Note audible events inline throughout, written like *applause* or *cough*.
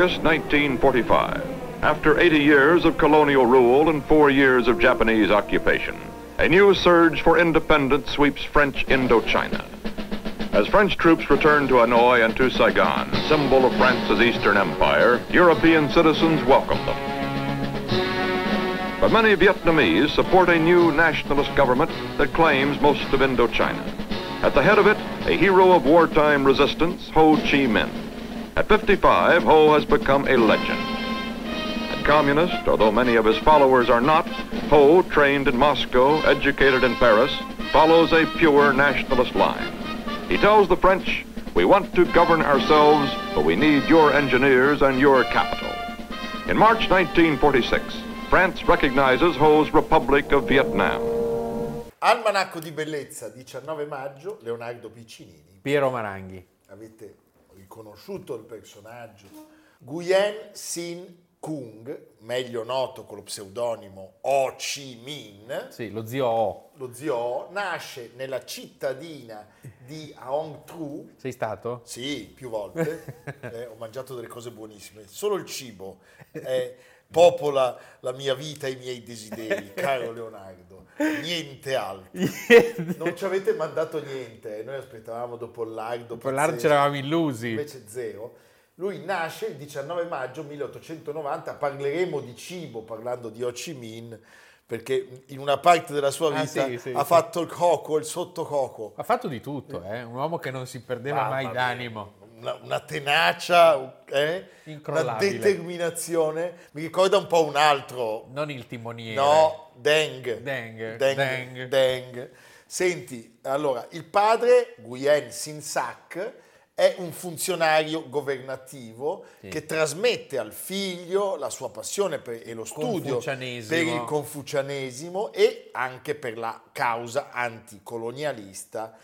August 1945. After 80 years of colonial rule and four years of Japanese occupation, a new surge for independence sweeps French Indochina. As French troops return to Hanoi and to Saigon, symbol of France's Eastern Empire, European citizens welcome them. But many Vietnamese support a new nationalist government that claims most of Indochina. At the head of it, a hero of wartime resistance, Ho Chi Minh. At 55, Ho has become a legend. A communist, although many of his followers are not, Ho, trained in Moscow, educated in Paris, follows a pure nationalist line. He tells the French, we want to govern ourselves, but we need your engineers and your capital. In March 1946, France recognizes Ho's Republic of Vietnam. Almanacco di Bellezza, 19 maggio, Leonardo Piccinini. Piero Maranghi. Avete riconosciuto il personaggio. Nguyen Sin Kung, meglio noto con lo pseudonimo Ho Chi Minh, Sì, lo zio O. lo zio Ho, nasce nella cittadina di Aong Tru, Sei stato? Sì, più volte. *laughs* Eh, ho mangiato delle cose buonissime. Solo il cibo eh, popola la mia vita e i miei desideri, *laughs* caro Leonardo. Niente altro. Non ci avete mandato niente. Noi aspettavamo dopo il lardo. Per l'arte ci pazzesco. eravamo illusi. Invece zero. Lui nasce il 19 maggio 1890. Parleremo di cibo parlando di Ho Chi Minh perché in una parte della sua Ah, vita sì, sì, ha sì. fatto il coco, il sottococo. Ha fatto di tutto, eh? un uomo che non si perdeva Mamma mai mia, d'animo. Una, una tenacia, eh? una determinazione. Mi ricorda un po' un altro. Non il timoniere. No, Deng. Deng, Deng. Deng. Deng. Senti, allora, il padre, Nguyen Sin Sak, è un funzionario governativo Sì. che trasmette al figlio la sua passione per- e lo studio per il confucianesimo e anche per la causa anticolonialista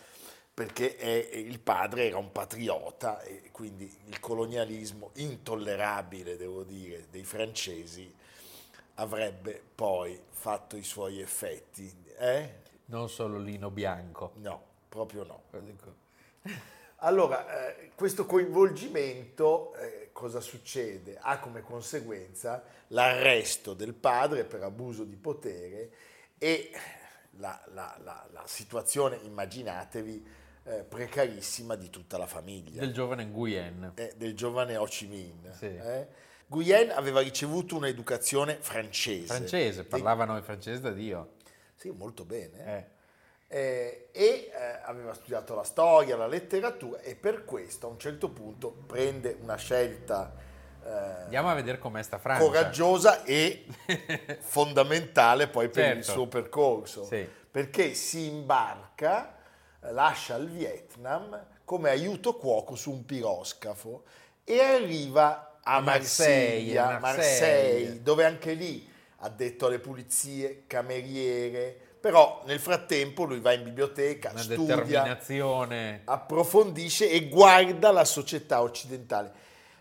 perché è- il padre era un patriota e quindi il colonialismo intollerabile, devo dire, dei francesi avrebbe poi fatto i suoi effetti. Eh? Non solo Lino Bianco. No, proprio no. Allora, eh, questo coinvolgimento, eh, cosa succede? Ha come conseguenza l'arresto del padre per abuso di potere e la, la- la- la situazione, immaginatevi, eh, precarissima di tutta la famiglia. Del giovane Nguyen. eh, del giovane Ho Chi Minh. Sì. eh. Nguyen aveva ricevuto un'educazione francese. Francese, parlavano il francese da Dio. sì, molto bene. Eh. Eh, e eh, aveva studiato la storia, la letteratura e per questo a un certo punto prende una scelta Andiamo a vedere com'è sta Francia. coraggiosa e *laughs* fondamentale poi per il Certo. suo percorso, Sì. perché si imbarca, lascia il Vietnam come aiuto cuoco su un piroscafo e arriva a Marsiglia, Marseille. Marseille, dove anche lì ha detto alle pulizie, cameriere, però nel frattempo lui va in biblioteca, Una studia, approfondisce e guarda la società occidentale.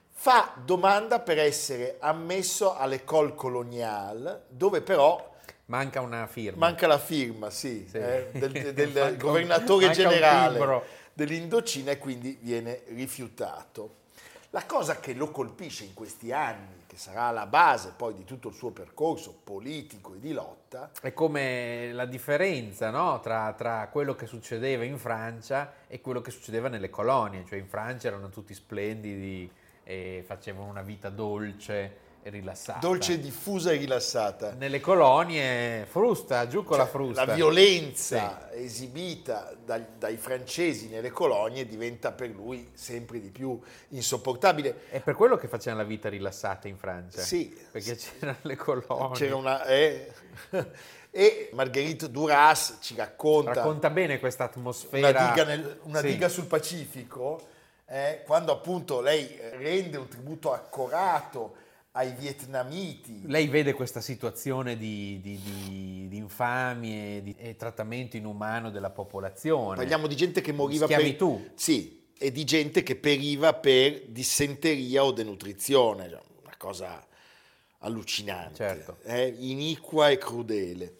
Fa domanda per essere ammesso all'École coloniale, dove però Manca una firma. manca la firma, sì, Sì. eh, del, *laughs* del- Manca governatore manca generale dell'Indocina e quindi viene rifiutato. La cosa che lo colpisce in questi anni, che sarà la base poi di tutto il suo percorso politico e di lotta, È come la differenza no? tra, tra quello che succedeva in Francia e quello che succedeva nelle colonie. Cioè in Francia erano tutti splendidi e facevano una vita dolce e rilassata. dolce, diffusa e rilassata. Nelle colonie, frusta, giù con la frusta. La violenza esibita dai, dai francesi nelle colonie diventa per lui sempre di più insopportabile. È per quello che facevano la vita rilassata in Francia. Sì. Perché c'erano le colonie. C'era una, eh, *laughs* e Marguerite Duras ci racconta, Racconta bene questa una, atmosfera. diga, nel- una Sì. diga sul Pacifico eh, quando appunto lei rende un tributo accorato ai vietnamiti. Lei vede questa situazione di, di, di, di infamie di, e trattamento inumano della popolazione. Parliamo di gente che moriva Schiavitù. per... Sì, e di gente che periva per dissenteria o denutrizione, cioè, una cosa allucinante, Certo. eh, iniqua e crudele.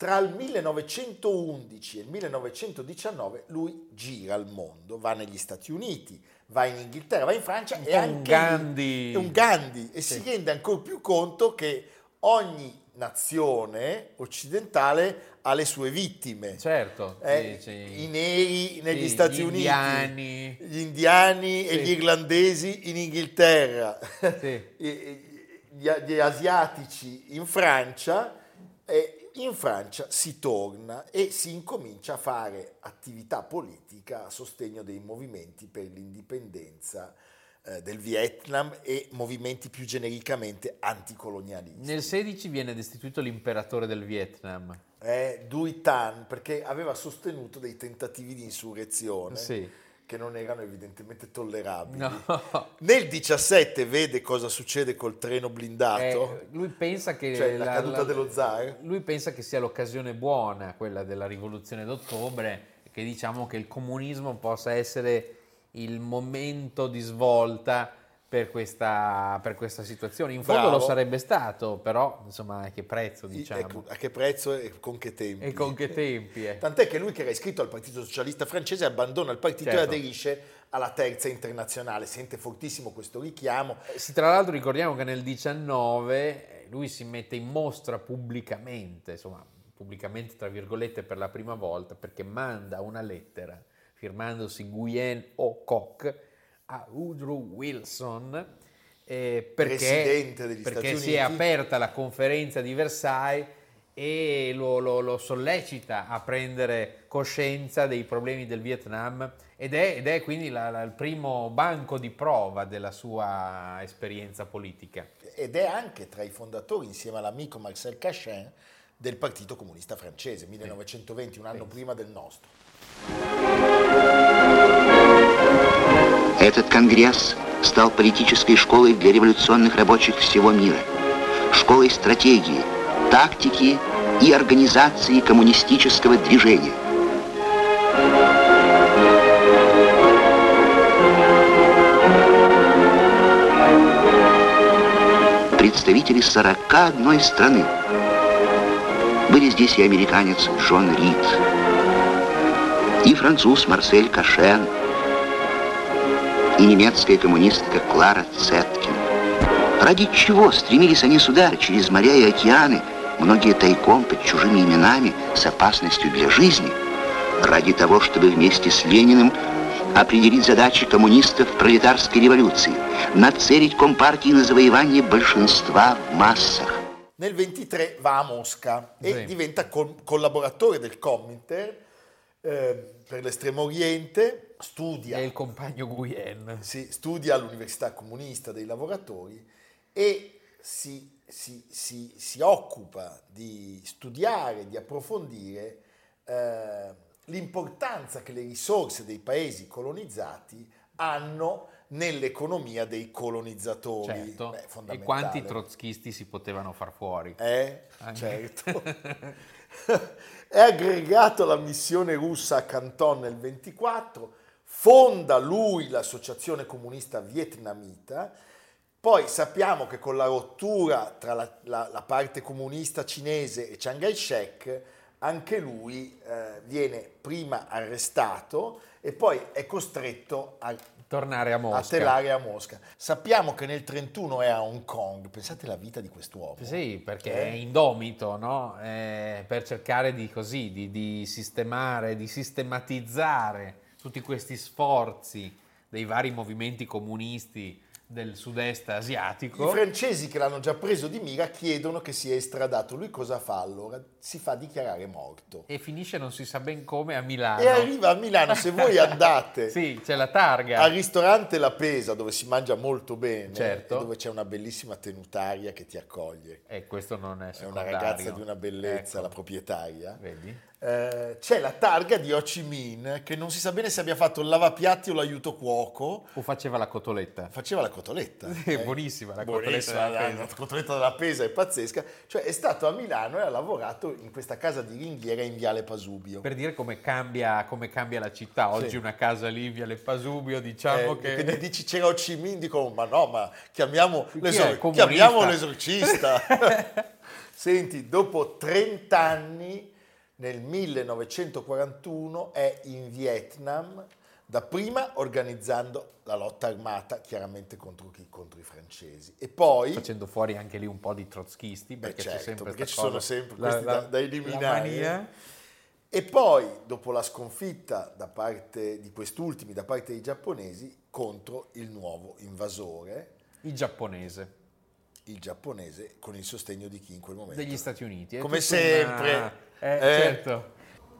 Tra il 1911 e il 1919 lui gira il mondo, va negli Stati Uniti, va in Inghilterra, va in Francia Un e po' un Gandhi. è un Gandhi e Sì. si rende ancora più conto che ogni nazione occidentale ha le sue vittime. Certo, Eh, sì, sì. I neri negli Sì, Stati gli Uniti, indiani. gli indiani e gli irlandesi in Inghilterra, *laughs* gli, gli asiatici in Francia. E in Francia si torna e si incomincia a fare attività politica a sostegno dei movimenti per l'indipendenza eh, del Vietnam e movimenti più genericamente anticolonialisti. Nel 16 viene destituito l'imperatore del Vietnam. eh, Dui Tan perché aveva sostenuto dei tentativi di insurrezione Sì. Che non erano evidentemente tollerabili. No. Nel 17 vede cosa succede col treno blindato, Eh, lui pensa che cioè la, caduta dello zar. Lui pensa che sia l'occasione buona, quella della rivoluzione d'ottobre, che diciamo che il comunismo possa essere il momento di svolta per questa, per questa situazione. In fondo Bravo. lo sarebbe stato, però insomma a che prezzo diciamo? Ecco, a che prezzo e con che tempi? E con che tempi? eh? Tant'è che lui che era iscritto al Partito Socialista Francese abbandona il partito Certo. e aderisce alla terza internazionale, sente fortissimo questo richiamo. Sì, tra l'altro ricordiamo che nel 19 lui si mette in mostra pubblicamente, insomma, pubblicamente tra virgolette per la prima volta, perché manda una lettera firmandosi Nguyen O a Woodrow Wilson eh, perché, Presidente degli perché si è aperta la conferenza di Versailles e lo, lo- lo sollecita a prendere coscienza dei problemi del Vietnam ed è, ed è quindi la- la- il primo banco di prova della sua esperienza politica. ed è anche tra i fondatori, insieme all'amico Marcel Cachin, del Partito Comunista Francese, 1920, un anno prima del nostro. Этот конгресс стал политической школой для революционных рабочих всего мира, школой стратегии, тактики и организации коммунистического движения. Представители 41 страны. Были здесь и американец Джон Рид, и француз Марсель Кашен, и немецкая коммунистка Клара Цеткин. Ради чего стремились они сюда, через моря и океаны, многие тайком под чужими именами, с опасностью для жизни? Ради того, чтобы вместе с Лениным определить задачи коммунистов пролетарской революции, нацелить Компартии на завоевание большинства в массах. Nel 23 va a Mosca e Sì. diventa col- collaboratore del Comintern eh, per l'estremo oriente, studia, È il compagno Nguyen. sì, studia all'Università Comunista dei Lavoratori e si, si- si- si occupa di studiare, di approfondire eh, l'importanza che le risorse dei paesi colonizzati hanno nell'economia dei colonizzatori. Certo. Beh, e quanti trotskisti si potevano far fuori? Eh, Anche- certo. *laughs* *laughs* È aggregato alla missione russa a Canton nel 24, fonda lui l'associazione comunista vietnamita, poi sappiamo che con la rottura tra la, la- la parte comunista cinese e Chiang Kai-shek, anche lui eh, viene prima arrestato e poi è costretto a Tornare a a Mosca. telare a Mosca. Sappiamo che nel 31 è a Hong Kong, pensate alla vita di quest'uomo. Sì, perché Eh? è indomito, no? Eh, per cercare di così, di, di sistemare, di sistematizzare tutti questi sforzi dei vari movimenti comunisti del sud-est I asiatico. francesi che l'hanno già preso di mira chiedono che sia estradato. Lui cosa fa allora? Si fa dichiarare morto. E finisce non si sa ben come a Milano. E arriva a Milano, se voi andate *laughs* Sì, c'è la targa. al ristorante La Pesa dove si mangia molto bene Certo. e dove c'è una bellissima tenutaria che ti accoglie. E questo non è È una secondario. ragazza di una bellezza, Ecco, la proprietaria. Vedi? Eh, c'è la targa di Ho Chi Minh che non si sa bene se abbia fatto il lavapiatti o l'aiuto cuoco. O faceva la cotoletta. Faceva la cotoletta. Sì, buonissima la cotoletta Buonissima, della la, Pesa. la cotoletta della Pesa è pazzesca. Cioè è stato a Milano e ha lavorato in questa casa di ringhiera in Viale Pasubio. Per dire come cambia, come cambia la città. Oggi Sì. una casa lì, via Le Pasubio, diciamo Eh, che... quindi dici c'era Ho Chi Minh, dicono ma no, ma chiamiamo, l'esor- chiamiamo l'esorcista. *laughs* Senti, dopo 30 anni, nel 1941, è in Vietnam, dapprima organizzando la lotta armata, chiaramente contro chi? Contro i francesi. E poi... Facendo fuori anche lì un po' di trotskisti, Beh, perché certo, c'è sempre perché ci sono cosa, sempre la- questi la- da, da eliminare. mania. E poi, dopo la sconfitta da parte di quest'ultimi, da parte dei giapponesi, contro il nuovo invasore, Il giapponese, il giapponese, con il sostegno di chi in quel momento? degli Stati Uniti. Come sempre. una- eh, Eh. certo.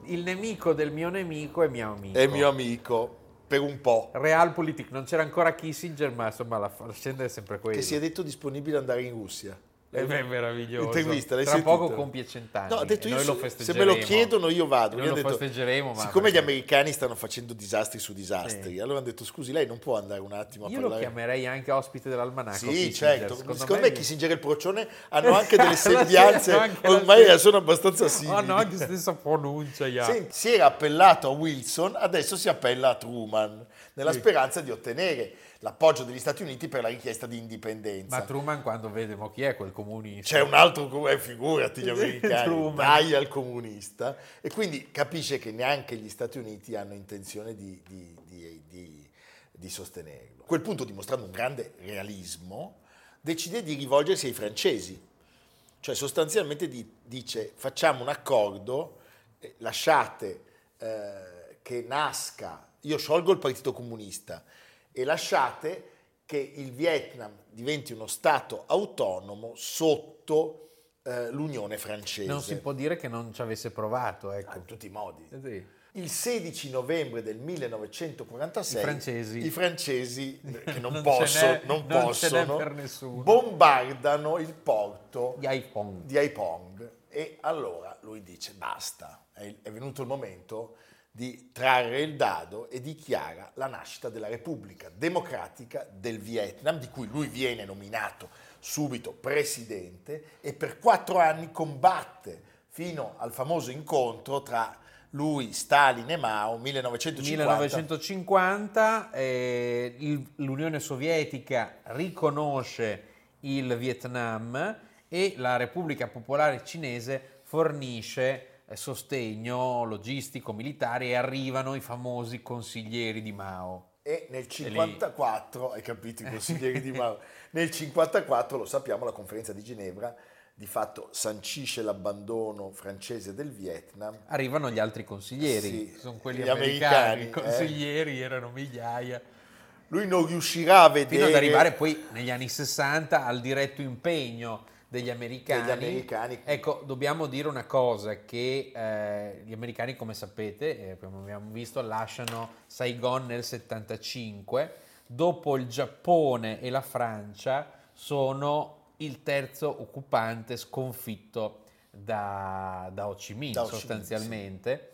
Il nemico del mio nemico è mio amico. È mio amico, per un po', Realpolitik, non c'era ancora Kissinger, ma insomma la, la scena è sempre quella. che si è detto disponibile ad andare in Russia. È meraviglioso. Intervista, l'hai Tra sentita? poco compie cent'anni. No, ha detto io noi lo se- se festeggeremo. me lo chiedono io vado. Noi Gli lo detto, festeggeremo, ma siccome gli perché- americani stanno facendo disastri su disastri, Sì. allora hanno detto scusi, lei non può andare un attimo a Io lo parlare. chiamerei anche ospite dell'almanacco. Sì, Kissinger. certo. Secondo, me, gli- Kissinger e il Procione *laughs* hanno anche delle sembianze, anche ormai sono abbastanza simili. Hanno anche la stessa pronuncia, ja. Senti, si era appellato a Wilson, adesso si appella a Truman, nella speranza di ottenere l'appoggio degli Stati Uniti per la richiesta di indipendenza. Ma Truman quando vede, mo chi è quel comunista? C'è un altro, eh, figurati gli americani, dai al comunista, e quindi capisce che neanche gli Stati Uniti hanno intenzione di, di- di- di- sostenerlo. A quel punto, dimostrando un grande realismo, decide di rivolgersi ai francesi, cioè sostanzialmente di- dice facciamo un accordo, eh, lasciate eh, che nasca, io sciolgo il Partito Comunista e lasciate che il Vietnam diventi uno Stato autonomo sotto eh, l'Unione francese. Non si può dire che non ci avesse provato, ecco. Ah, in tutti i modi. Eh sì. Il 16 novembre del 1946 I francesi. i francesi, eh, che *laughs* non, Non possono, non non possono, bombardano il porto Gli iPhone. di Haipong e allora lui dice basta, è, è venuto il momento di trarre il dado e dichiara la nascita della Repubblica Democratica del Vietnam, di cui lui viene nominato subito presidente e per quattro anni combatte fino al famoso incontro tra lui, Stalin e Mao, 1950. 1950 eh, l'Unione Sovietica riconosce il Vietnam e la Repubblica Popolare Cinese fornisce sostegno logistico, militare e arrivano i famosi consiglieri di Mao. E nel 54, hai capito i consiglieri di Mao, *laughs* nel 54, lo sappiamo, la conferenza di Ginevra di fatto sancisce l'abbandono francese del Vietnam. Arrivano gli altri consiglieri, Sì, sono quelli americani, americani, i eh. consiglieri erano migliaia. Lui non riuscirà a vedere... Fino ad arrivare poi negli anni 60 al diretto impegno degli americani. Degli americani. Ecco, dobbiamo dire una cosa, che eh, gli americani, come sapete, eh, come abbiamo visto, lasciano Saigon nel 75, dopo il Giappone e la Francia sono il terzo occupante sconfitto da, da Ho Chi Minh Da Ho Chi Minh, sostanzialmente.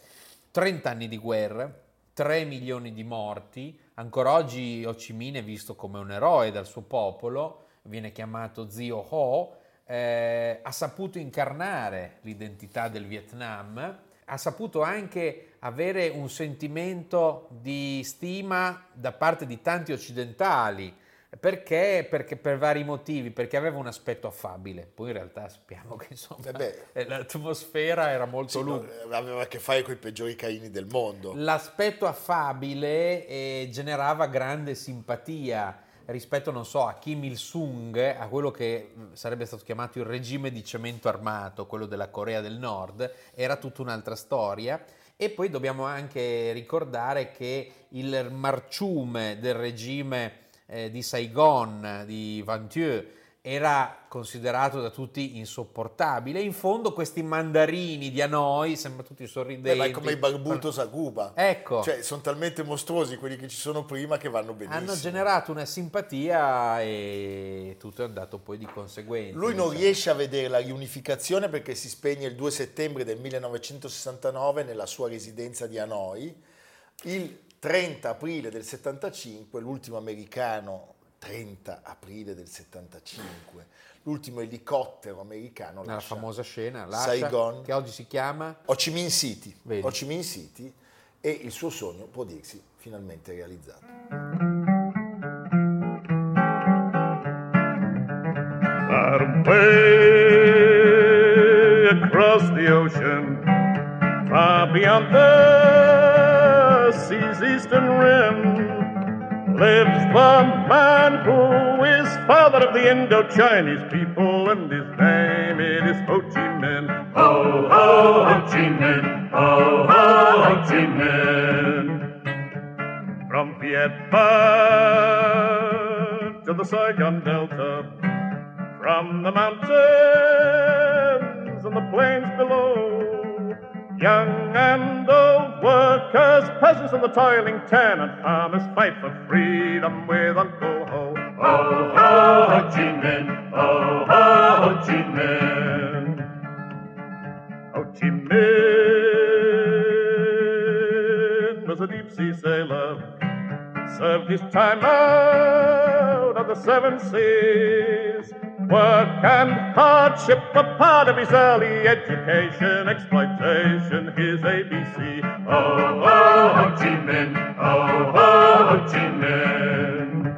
30 anni di guerra, 3 milioni di morti, ancora oggi Ho Chi Minh è visto come un eroe dal suo popolo, viene chiamato zio Ho, eh, ha saputo incarnare l'identità del Vietnam, ha saputo anche avere un sentimento di stima da parte di tanti occidentali, perché? Perché per vari motivi, perché aveva un aspetto affabile, poi in realtà sappiamo che insomma Eh eh, l'atmosfera era molto Sì, lunga. aveva a che fare con i peggiori caini del mondo. L'aspetto affabile eh, generava grande simpatia rispetto, non so, a Kim Il-sung, a quello che mh, sarebbe stato chiamato il regime di cemento armato, quello della Corea del Nord, era tutta un'altra storia. E poi dobbiamo anche ricordare che il marciume del regime eh, di Saigon, di Van Thieu, era considerato da tutti insopportabile. In fondo questi mandarini di Hanoi sembrano tutti sorridenti. ma è come i barbutos a Cuba. Ecco. Cioè, sono talmente mostruosi quelli che ci sono prima che vanno benissimo. Hanno generato una simpatia e tutto è andato poi di conseguenza. Lui non diciamo. riesce a vedere la riunificazione perché si spegne il 2 settembre del 1969 nella sua residenza di Hanoi. Il 30 aprile del 75, l'ultimo americano 30 aprile del 75, l'ultimo elicottero americano lascia famosa scena, lascia, Saigon. che oggi si chiama Ho Chi Minh City. Ho Chi Minh City e il suo sogno può dirsi finalmente realizzato. Away across the ocean, far beyond the sea's eastern rim, lives the man who is father of the Indo-Chinese people, and his name it is Ho Chi Minh. Ho, ho, Ho Chi Minh. Ho, ho, Ho Chi Minh. From Vietnam to the Saigon Delta, from the mountains and the plains below. Young and old workers, peasants and the toiling tenant farmers fight for freedom with Uncle Ho. Ho, ho, Ho Chi Minh. Ho, ho, Ho Chi Minh. Ho Chi Minh was a deep sea sailor served his time out on the seven seas. Work and hardship were part of his early education, exploitation his ABC. Oh, oh, Ho Chi Minh, oh, oh, Ho Chi Minh.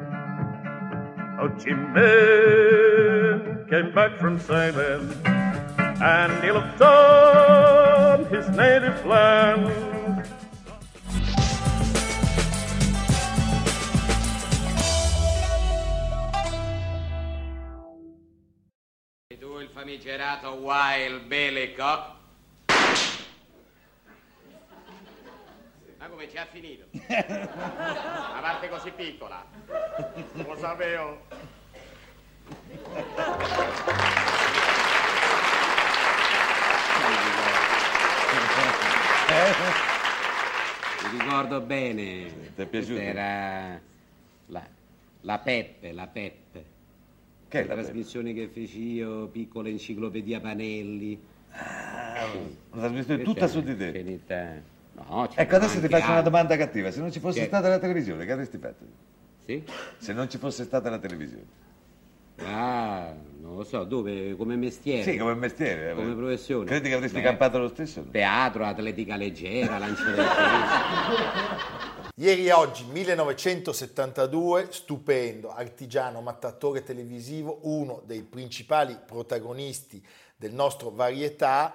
Ho Chi Minh came back from sailing, and he looked on his native land. Famigerato Wild Billy Cock? Ma come ci ha finito? *laughs* Una parte così piccola. Lo sapevo. Mi ricordo bene. Ti è piaciuto? Era la, la Peppe, la Peppe. Che la trasmissione che feci io, piccola enciclopedia Panelli. Una trasmissione tutta su di te. Finita. No, Ecco, adesso ti faccio una altri. domanda cattiva. Se non ci fosse Che? stata la televisione, che avresti fatto? Sì? Se non ci fosse stata la televisione. Ah, non lo so, dove? Come mestiere? Sì, come mestiere. Come professione? Credi che avresti Beh, campato lo stesso? Teatro, atletica leggera, lancio del. *laughs* Ieri e oggi, 1972, stupendo, artigiano, mattatore televisivo, uno dei principali protagonisti del nostro varietà,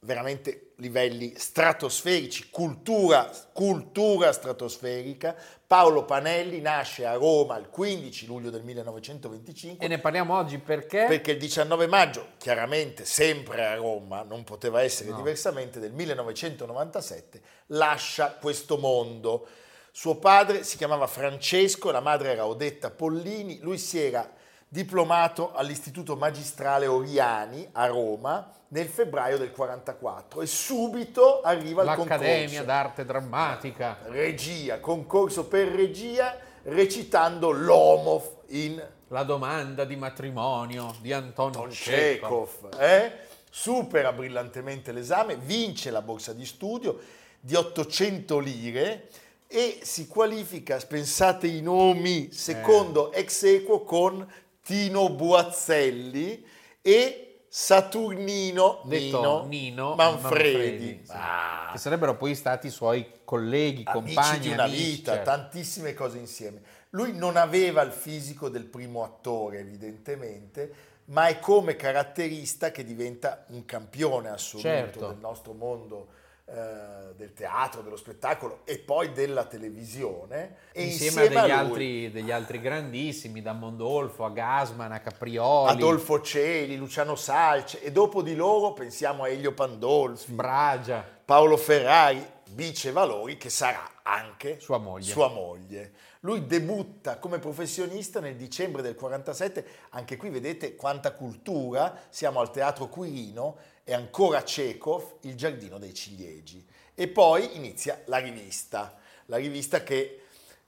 veramente livelli stratosferici, cultura, cultura stratosferica. Paolo Panelli nasce a Roma il 15 luglio del 1925 E ne parliamo oggi perché? perché il 19 maggio, chiaramente sempre a Roma, non poteva essere No. diversamente, del 1997, lascia questo mondo. Suo padre si chiamava Francesco, la madre era Odetta Pollini, lui si era diplomato all'Istituto Magistrale Oriani a Roma nel febbraio del 44 e subito arriva il L'Accademia concorso. d'Arte Drammatica. Regia, concorso per regia, recitando l'Omo in La domanda di matrimonio di Anton Anton Chekhov. Eh? supera brillantemente l'esame, vince la borsa di studio di 800 lire e si qualifica, pensate i nomi, secondo ex equo con Tino Buazzelli e Saturnino Detto Nino, Nino Manfredi. sì. Ah, Che sarebbero poi stati i suoi colleghi, amici compagni, di una amici, vita, certo. tantissime cose insieme. Lui non aveva il fisico del primo attore, evidentemente, ma è come caratterista che diventa un campione assoluto Certo. del nostro mondo eh, del teatro, dello spettacolo e poi della televisione. E Insieme, insieme, a degli, altri, degli altri grandissimi, da Mondolfo a Gasman a Caprioli, Adolfo Celi, Luciano Salce e dopo di loro pensiamo a Elio Pandolfi, Bragia. Paolo Ferrari Bice Valori, che sarà anche Sua moglie. sua moglie. Lui debutta come professionista nel dicembre del 47, anche qui vedete quanta cultura, siamo al Teatro Quirino e ancora Chekhov, Il Giardino dei Ciliegi. E poi inizia la rivista, la rivista che,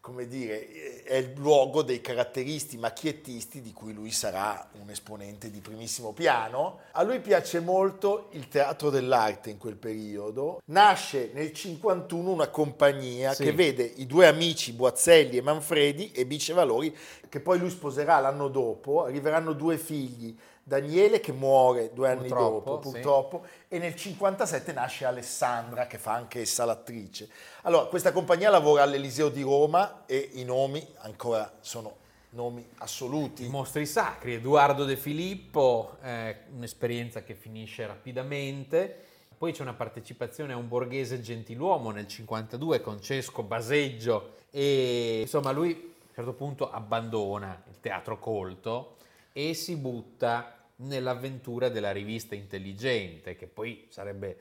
come dire, è il luogo dei caratteristi macchiettisti di cui lui sarà un esponente di primissimo piano. A lui piace molto il teatro dell'arte in quel periodo. Nasce nel 51 una compagnia Sì. che vede i due amici Boazzelli e Manfredi e Bice Valori, che poi lui sposerà l'anno dopo, arriveranno due figli. Daniele che muore due anni Purtroppo, dopo, sì. purtroppo, e nel 57 nasce Alessandra che fa anche essa l'attrice. Allora, questa compagnia lavora all'Eliseo di Roma e i nomi ancora sono nomi assoluti. I mostri sacri, Edoardo De Filippo, eh, un'esperienza che finisce rapidamente. Poi c'è una partecipazione a un borghese gentiluomo nel 52 con Cesco Baseggio e insomma lui a un certo punto abbandona il teatro colto e si butta nell'avventura della rivista intelligente che poi sarebbe-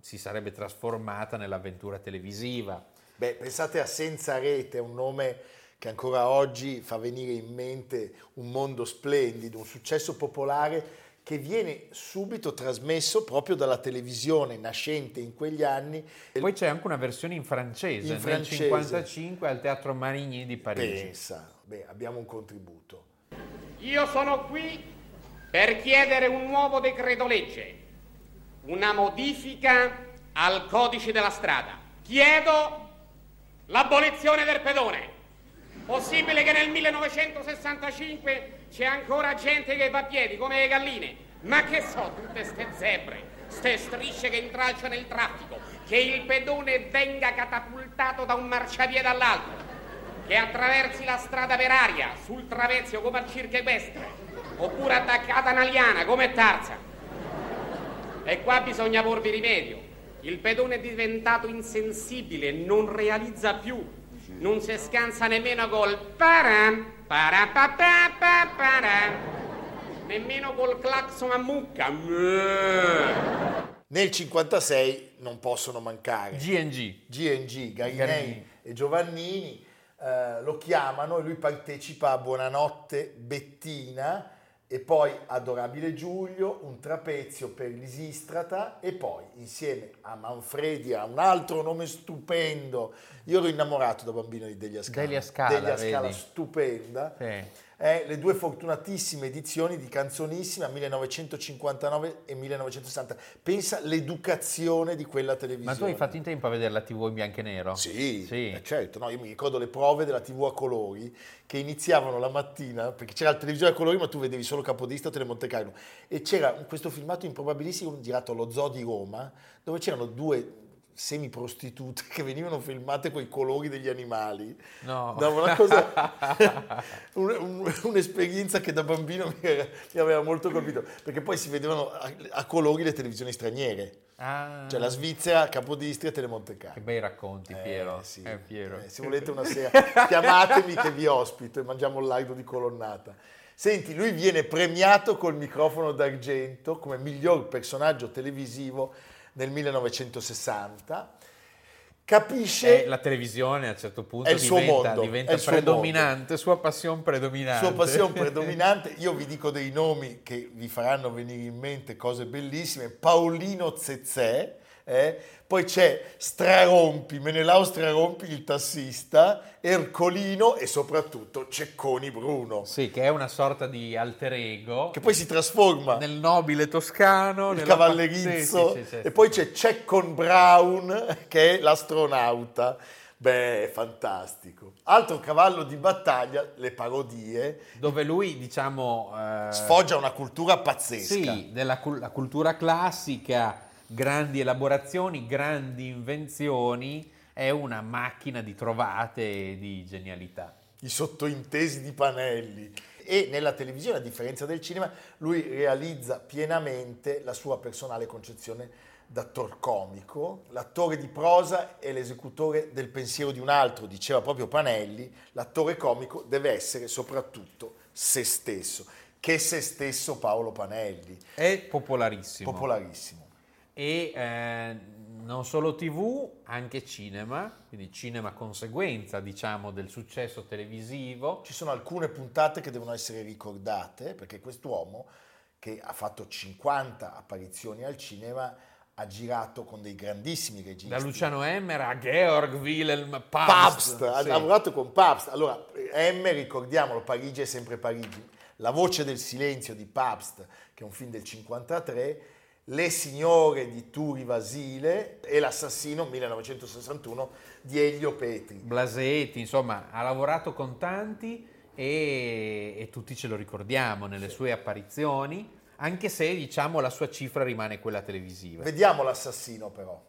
si sarebbe trasformata nell'avventura televisiva. Beh, pensate a Senza Rete, un nome che ancora oggi fa venire in mente un mondo splendido, un successo popolare che viene subito trasmesso proprio dalla televisione nascente in quegli anni. Poi c'è anche una versione in francese, In nel francese. 55 al Teatro Marigny di Parigi. Pensa, beh, abbiamo un contributo. Io sono qui per chiedere un nuovo decreto legge, una modifica al codice della strada. Chiedo l'abolizione del pedone. Possibile che nel 1965 c'è ancora gente che va a piedi come le galline? Ma che so tutte ste zebre, ste strisce che intralciano il traffico, che il pedone venga catapultato da un marciapiede all'altro, che attraversi la strada per aria, sul travezio come al circo equestre, oppure attaccata una liana come Tarzan. E qua bisogna porvi rimedio. Il pedone è diventato insensibile, non realizza più. Non si scansa nemmeno col param, parapapapapara, nemmeno col clacson a mucca. Nel 56 non possono mancare GNG. GNG, Garinei. e Giovannini eh, lo chiamano e lui partecipa a Buonanotte Bettina e poi Adorabile Giulio, un trapezio per l'Isistrata e poi insieme a Manfredi, a un altro nome stupendo, io ero innamorato da bambino di Delia Scala, Delia Scala, Delia Scala stupenda, Sì. Eh, le due fortunatissime edizioni di Canzonissima 1959 e 1960. Pensa l'educazione di quella televisione. Ma tu hai fatto in tempo a vedere la TV in bianco e nero? Sì, Sì. eh, certo, no, io mi ricordo le prove della TV a colori che iniziavano la mattina, perché c'era la televisione a colori ma tu vedevi solo Capodistro e Telemonte Carlo, e c'era questo filmato improbabilissimo girato allo Zoo di Roma, dove c'erano due semiprostitute *laughs* che venivano filmate con i colori degli animali. No. Una cosa, *laughs* un- un- un'esperienza che da bambino mi, era- mi aveva molto colpito, perché poi si vedevano a, a colori le televisioni straniere. Ah, Cioè la Svizzera, Capodistria Telemonte Carlo. che bei racconti, Piero. Eh, sì. Eh, Piero. Eh, se volete una sera, chiamatemi che vi ospito e mangiamo il lardo di colonnata. Senti, lui viene premiato col microfono d'argento come miglior personaggio televisivo nel 1960. Capisce Eh, la televisione a un certo punto È il suo diventa, mondo, diventa è predominante, sua passione predominante. *laughs* sua passione predominante. Io vi dico dei nomi che vi faranno venire in mente cose bellissime. Paolino Zezzè, eh? poi c'è Strarompi, Menelao Strarompi il tassista, Ercolino e soprattutto Cecconi Bruno, Sì, che è una sorta di alter ego che poi si trasforma nel nobile toscano, il nella- cavallerizzo, Sì, sì, sì, sì, e poi c'è Ceccon Brown che è l'astronauta. Beh, fantastico. Altro cavallo di battaglia, le parodie, dove lui, diciamo, eh, sfoggia una cultura pazzesca. Sì, della la cultura classica, grandi elaborazioni, grandi invenzioni, è una macchina di trovate e di genialità. i sottointesi di Panelli. E nella televisione, a differenza del cinema, lui realizza pienamente la sua personale concezione d'attor comico. L'attore di prosa è l'esecutore del pensiero di un altro, diceva proprio Panelli, l'attore comico deve essere soprattutto se stesso. Che se stesso Paolo Panelli, È popolarissimo. popolarissimo. E eh, non solo TV, anche cinema, quindi cinema conseguenza, diciamo, del successo televisivo. Ci sono alcune puntate che devono essere ricordate perché quest'uomo che ha fatto 50 apparizioni al cinema ha girato con dei grandissimi registi. Da Luciano Emmer a Georg Wilhelm Pabst. Pabst, ha Sì. lavorato con Pabst. Allora, Emmer, ricordiamolo, Parigi è sempre Parigi. La voce del silenzio di Pabst, che è un film del 53, Le signore di Turi Vasile e L'assassino 1961 di Elio Petri. Blasetti, insomma, ha lavorato con tanti e, e tutti ce lo ricordiamo nelle sue apparizioni, anche se diciamo la sua cifra rimane quella televisiva. Vediamo l'assassino però.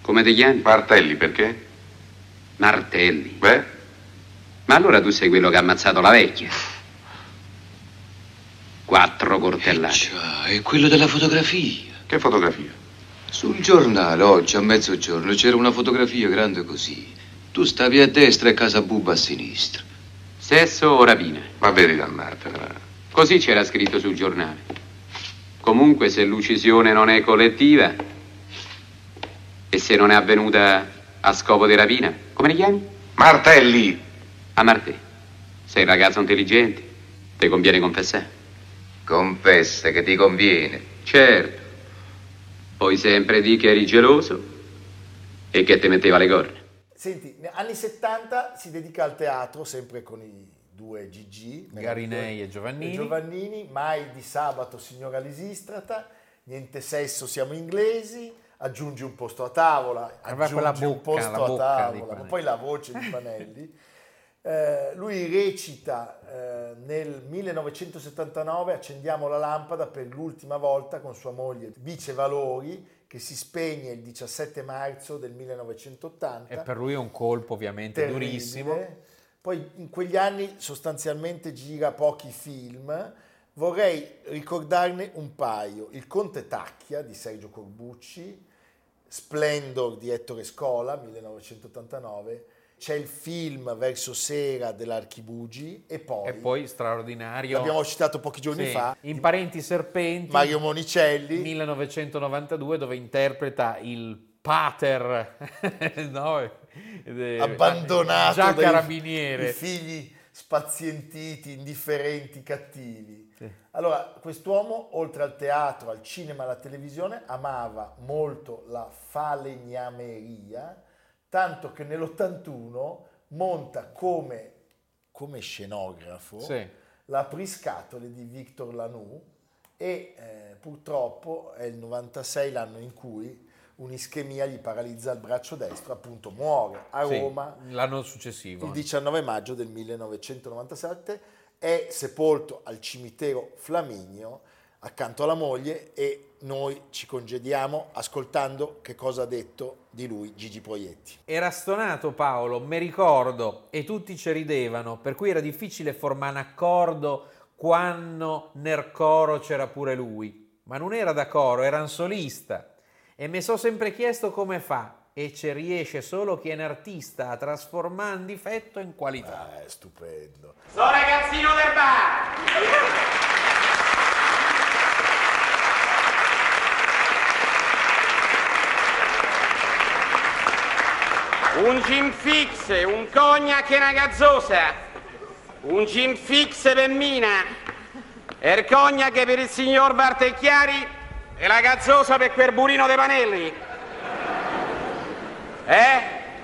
Come ti chiami? Martelli, perché? Martelli. Beh, Ma allora tu sei quello che ha ammazzato la vecchia. Quattro coltellate. Già, è quello della fotografia. che fotografia? Sul giornale, oggi a mezzogiorno, c'era una fotografia grande così. Tu stavi a destra e Casa Bubba a sinistra. Sesso o rapina? Ma vedi dannarsela. Così c'era scritto sul giornale. Comunque, se l'uccisione non è collettiva e se non è avvenuta a scopo di rapina, come ti chiami? Martelli! A Marte. Sei un ragazzo intelligente. Ti conviene confessare. Confessa che ti conviene. Certo. Poi sempre di che eri geloso e che ti metteva le corna. Senti, negli anni 70 si dedica al teatro, sempre con i due GG. Garinei e Giovannini. e Giovannini, mai di sabato signora Lisistrata, niente sesso siamo inglesi, aggiungi un posto a tavola, aggiungi quella un bocca, posto a bocca tavola, ma poi la voce di *laughs* Panelli. Eh, lui recita eh, nel 1979 Accendiamo la lampada per l'ultima volta con sua moglie Vice Valori che si spegne il 17 marzo del 1980 E per lui è un colpo ovviamente terribile. durissimo. Poi in quegli anni sostanzialmente gira pochi film. Vorrei ricordarne un paio. Il Conte Tacchia di Sergio Corbucci, Splendor di Ettore Scola, 1989. C'è il film Verso Sera dell'Archibugi e poi, E poi straordinario. l'abbiamo citato pochi giorni Sì, fa, In Parenti Serpenti. Mario Monicelli. 1992 dove interpreta il pater *laughs* no, abbandonato già dai carabiniere i figli spazientiti, indifferenti, cattivi. Allora, quest'uomo, oltre al teatro, al cinema, alla televisione, amava molto la falegnameria, tanto che nell'81 monta come, come scenografo Sì. la Priscatole di Victor Lanoux e eh, purtroppo è il 96 l'anno in cui un'ischemia gli paralizza il braccio destro, appunto muore a Sì, Roma l'anno successivo il 19 maggio del 1997, è sepolto al cimitero Flaminio accanto alla moglie e noi ci congediamo ascoltando che cosa ha detto di lui Gigi Proietti. era stonato Paolo mi ricordo e tutti ci ridevano per cui era difficile formare un accordo quando nel coro c'era pure lui ma non era da coro era un solista e mi sono sempre chiesto come fa e ci riesce solo chi è un artista a trasformare un difetto in qualità Eh, stupendo. Sono ragazzino del bar! Un gin fix, un cognac e una gazzosa. Un gin fix per Mina. E il cognac per il signor Bartecchiari e la gazzosa per quel burino dei panelli. Eh?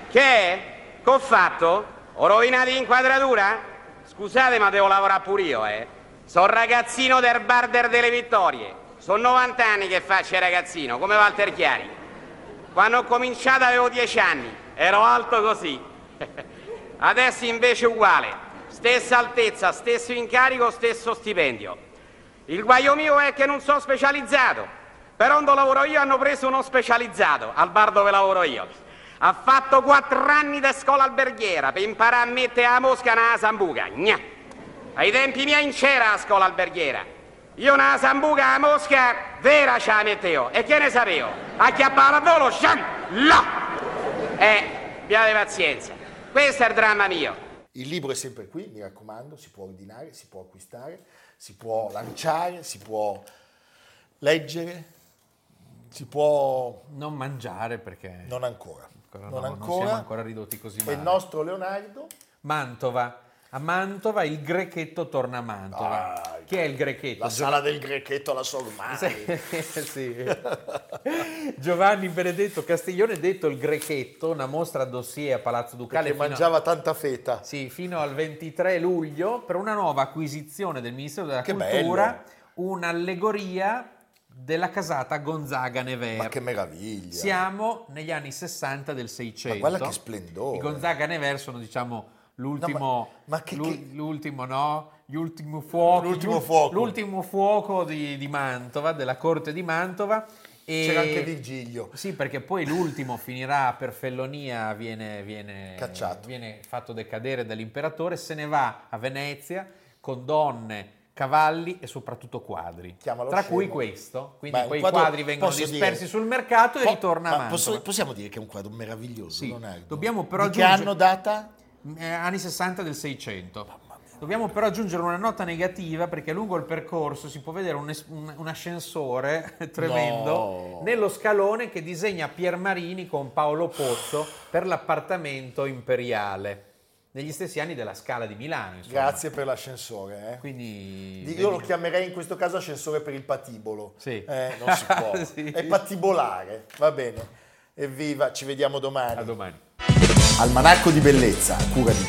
Che è? Che ho fatto? Ho rovinato l'inquadratura? Scusate, ma devo lavorare pure io, eh. Sono ragazzino del Barder delle Vittorie. Sono 90 anni che faccio il ragazzino, come Walter Chiari. Quando ho cominciato avevo 10 anni, ero alto così. Adesso invece uguale. Stessa altezza, stesso incarico, stesso stipendio. Il guaio mio è che non sono specializzato. Però quando lavoro io hanno preso uno specializzato, al bar dove lavoro io. Ha fatto quattro anni di scuola alberghiera per imparare a mettere la mosca nella sambuca. Gna. Ai tempi miei non c'era la scuola alberghiera. Io nella sambuca la mosca vera ce la mettevo. E che ne sapevo? Acchiappava al volo, scian, là! Eh, abbiate pazienza. Questo è il dramma mio. Il libro è sempre qui, mi raccomando, si può ordinare, si può acquistare, si può lanciare, si può leggere. si può... Non mangiare perché Non ancora. ancora non no, ancora. siamo ancora ridotti così E male. il nostro Leonardo? Mantova. A Mantova il grechetto torna a Mantova. Ah, Chi è il grechetto? La sala del grechetto alla Sormani. Sì, sì. Giovanni Benedetto Castiglione, detto il Grechetto, una mostra dossier a Palazzo Ducale Che mangiava tanta feta. sì, fino al 23 luglio per una nuova acquisizione del Ministero della Che Cultura, un'allegoria della casata Gonzaga Nevers. Ma che meraviglia. Siamo negli anni 60 del 600. Ma guarda che splendore. I Gonzaga Nevers sono, diciamo, l'ultimo, No, ma- ma che- l'ultimo, no? Gli ultimi fuochi, L'ultimo l'ul- fuoco. l'ultimo fuoco di, di Mantova, della corte di Mantova. E- C'era anche Virgilio. Sì, perché poi l'ultimo finirà per fellonia, viene, viene, Cacciato. viene fatto decadere dall'imperatore, se ne va a Venezia con donne, cavalli e soprattutto quadri. Chiamalo Tra scemo. cui questo. Quindi Beh, quei quadro- quadri vengono dispersi dire- sul mercato e Po- ritorna a ma Mantova. posso- possiamo dire che è un quadro meraviglioso, Sì. Leonardo? Dobbiamo però Di che aggiungere- anno data? Eh, anni 60 del 600. Dobbiamo però aggiungere una nota negativa perché lungo il percorso si può vedere un, es- un- un ascensore *laughs* tremendo No. nello scalone che disegna Pier Marini con Paolo Pozzo per l'appartamento imperiale negli stessi anni della Scala di Milano. insomma. Grazie per l'ascensore. eh. Quindi Di- Io lo chiamerei in questo caso ascensore per il patibolo. Sì. Eh, *laughs* non si può. *laughs* Sì. È patibolare. Va bene. Evviva, ci vediamo domani. a domani. Almanacco di bellezza, a cura di